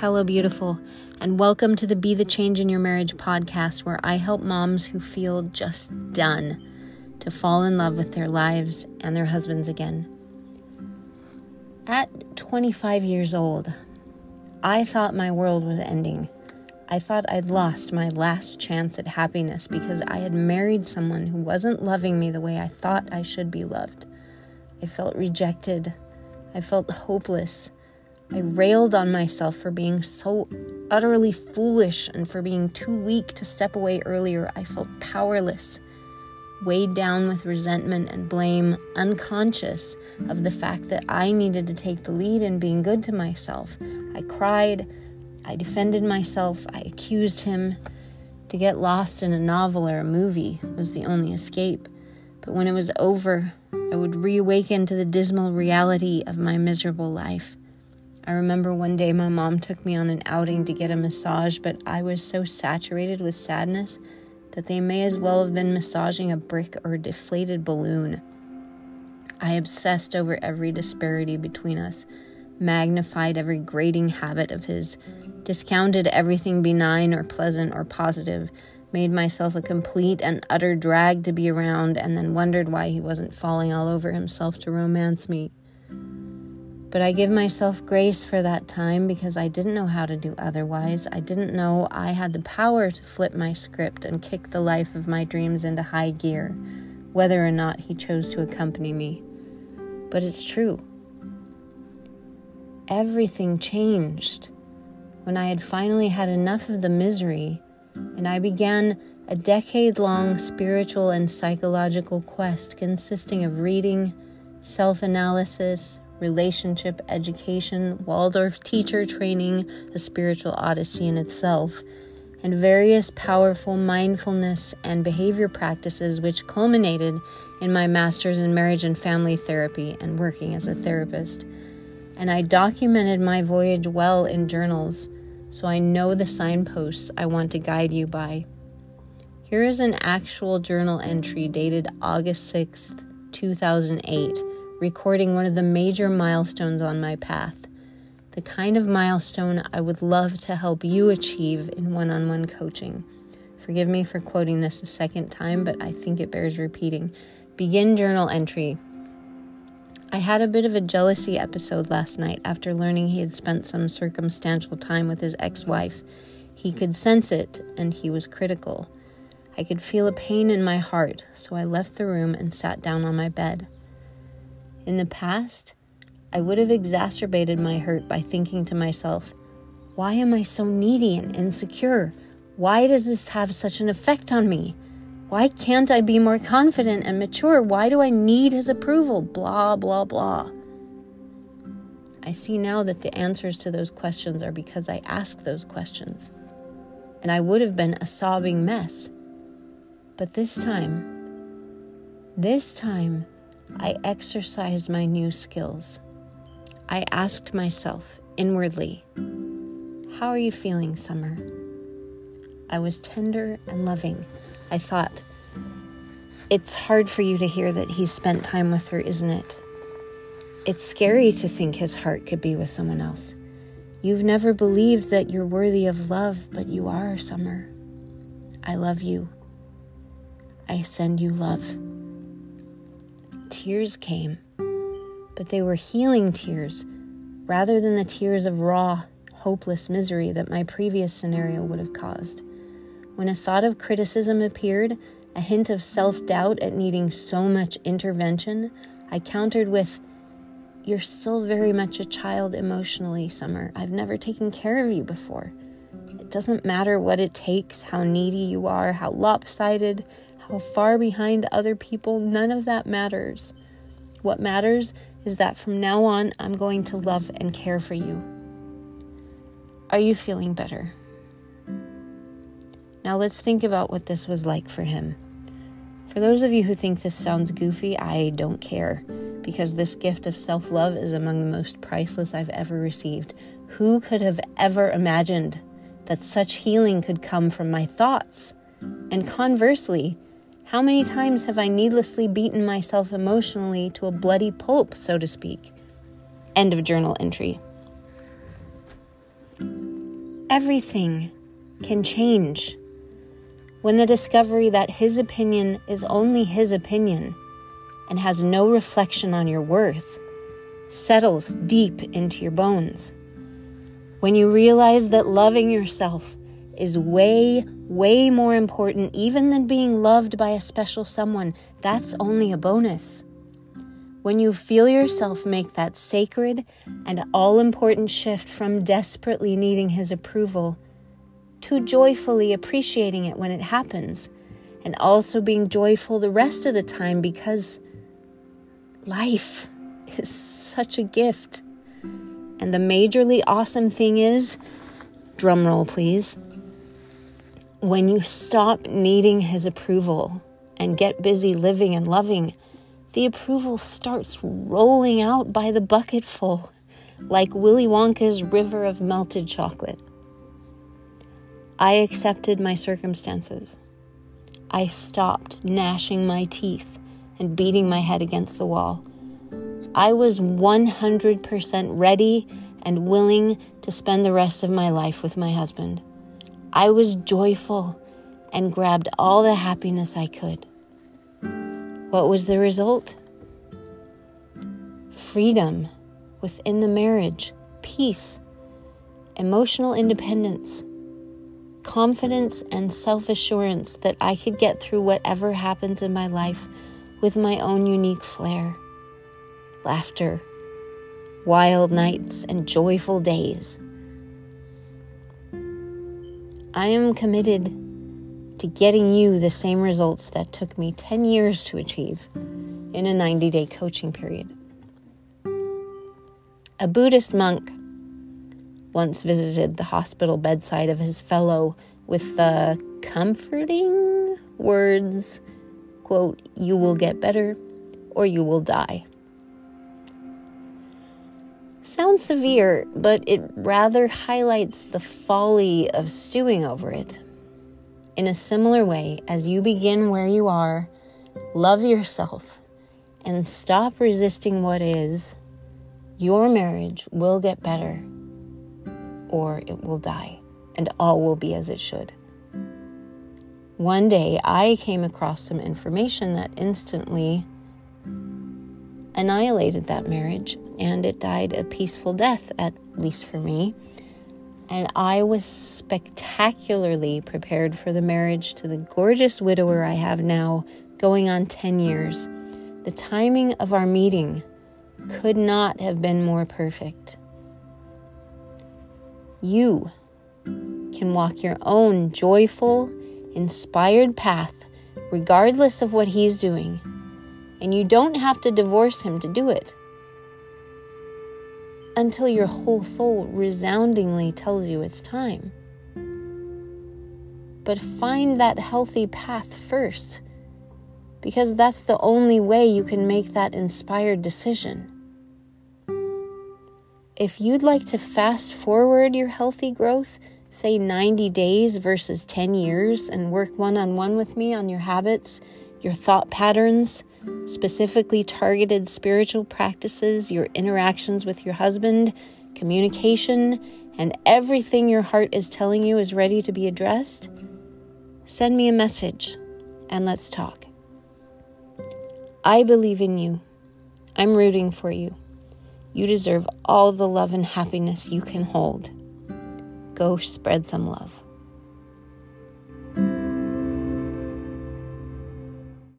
Hello, beautiful, and welcome to the Be the Change in Your Marriage podcast, where I help moms who feel just done to fall in love with their lives and their husbands again. At 25 years old, I thought my world was ending. I thought I'd lost my last chance at happiness because I had married someone who wasn't loving me the way I thought I should be loved. I felt rejected. I felt hopeless. I railed on myself for being so utterly foolish and for being too weak to step away earlier. I felt powerless, weighed down with resentment and blame, unconscious of the fact that I needed to take the lead in being good to myself. I cried, I defended myself, I accused him. To get lost in a novel or a movie was the only escape. But when it was over, I would reawaken to the dismal reality of my miserable life. I remember one day my mom took me on an outing to get a massage, but I was so saturated with sadness that they may as well have been massaging a brick or a deflated balloon. I obsessed over every disparity between us, magnified every grating habit of his, discounted everything benign or pleasant or positive, made myself a complete and utter drag to be around, and then wondered why he wasn't falling all over himself to romance me. But I give myself grace for that time because I didn't know how to do otherwise. I didn't know I had the power to flip my script and kick the life of my dreams into high gear, whether or not he chose to accompany me. But it's true. Everything changed when I had finally had enough of the misery and I began a decade long spiritual and psychological quest consisting of reading, self analysis, relationship education, Waldorf teacher training, a spiritual odyssey in itself, and various powerful mindfulness and behavior practices which culminated in my master's in marriage and family therapy and working as a therapist. And I documented my voyage well in journals, so I know the signposts I want to guide you by. Here is an actual journal entry dated August 6th, 2008 recording one of the major milestones on my path, the kind of milestone I would love to help you achieve in one on one coaching. Forgive me for quoting this a second time, but I think it bears repeating. Begin journal entry. I had a bit of a jealousy episode last night after learning he had spent some circumstantial time with his ex wife. He could sense it, and he was critical. I could feel a pain in my heart, so I left the room and sat down on my bed. In the past, I would have exacerbated my hurt by thinking to myself, why am I so needy and insecure? Why does this have such an effect on me? Why can't I be more confident and mature? Why do I need his approval? Blah, blah, blah. I see now that the answers to those questions are because I ask those questions. And I would have been a sobbing mess. But this time, this time, I exercised my new skills. I asked myself inwardly, How are you feeling, Summer? I was tender and loving. I thought, It's hard for you to hear that he's spent time with her, isn't it? It's scary to think his heart could be with someone else. You've never believed that you're worthy of love, but you are, Summer. I love you. I send you love tears came, but they were healing tears rather than the tears of raw, hopeless misery that my previous scenario would have caused. When a thought of criticism appeared, a hint of self doubt at needing so much intervention, I countered with, You're still very much a child emotionally, Summer. I've never taken care of you before. It doesn't matter what it takes, how needy you are, how lopsided, how far behind other people, none of that matters. What matters is that from now on, I'm going to love and care for you. Are you feeling better? Now let's think about what this was like for him. For those of you who think this sounds goofy, I don't care, because this gift of self love is among the most priceless I've ever received. Who could have ever imagined that such healing could come from my thoughts? And conversely, how many times have I needlessly beaten myself emotionally to a bloody pulp, so to speak? End of journal entry. everything can change. When the discovery that his opinion is only his opinion and has no reflection on your worth settles deep into your bones. When you realize that loving yourself is way, way more important even than being loved by a special someone, that's only a bonus. When you feel yourself make that sacred and all important shift from desperately needing his approval to joyfully appreciating it when it happens, and also being joyful the rest of the time because life is such a gift. And the majorly awesome thing is, drumroll please, when you stop needing his approval and get busy living and loving, the approval starts rolling out by the bucketful, like Willy Wonka's river of melted chocolate. I accepted my circumstances. I stopped gnashing my teeth and beating my head against the wall. I was 100% ready and willing to spend the rest of my life with my husband. I was joyful and grabbed all the happiness I could. What was the result? Freedom within the marriage, peace, emotional independence, confidence, and self assurance that I could get through whatever happens in my life with my own unique flair. Laughter, wild nights, and joyful days. I am committed to getting you the same results that took me 10 years to achieve in a 90 day coaching period. A Buddhist monk once visited the hospital bedside of his fellow with the comforting words, quote, you will get better or you will die. Sounds severe, but it rather highlights the folly of stewing over it. In a similar way, as you begin where you are, love yourself and stop resisting what is, your marriage will get better or it will die, and all will be as it should. One day, I came across some information that instantly annihilated that marriage and it died a peaceful death, at least for me. And I was spectacularly prepared for the marriage to the gorgeous widower I have now, going on 10 years. The timing of our meeting could not have been more perfect. You can walk your own joyful, inspired path, regardless of what he's doing. And you don't have to divorce him to do it until your whole soul resoundingly tells you it's time. But find that healthy path first, because that's the only way you can make that inspired decision. If you'd like to fast forward your healthy growth, say 90 days versus 10 years, and work one on one with me on your habits, your thought patterns, specifically targeted spiritual practices, your interactions with your husband, communication, and everything your heart is telling you is ready to be addressed, send me a message and let's talk. I believe in you. I'm rooting for you. You deserve all the love and happiness you can hold. Go spread some love.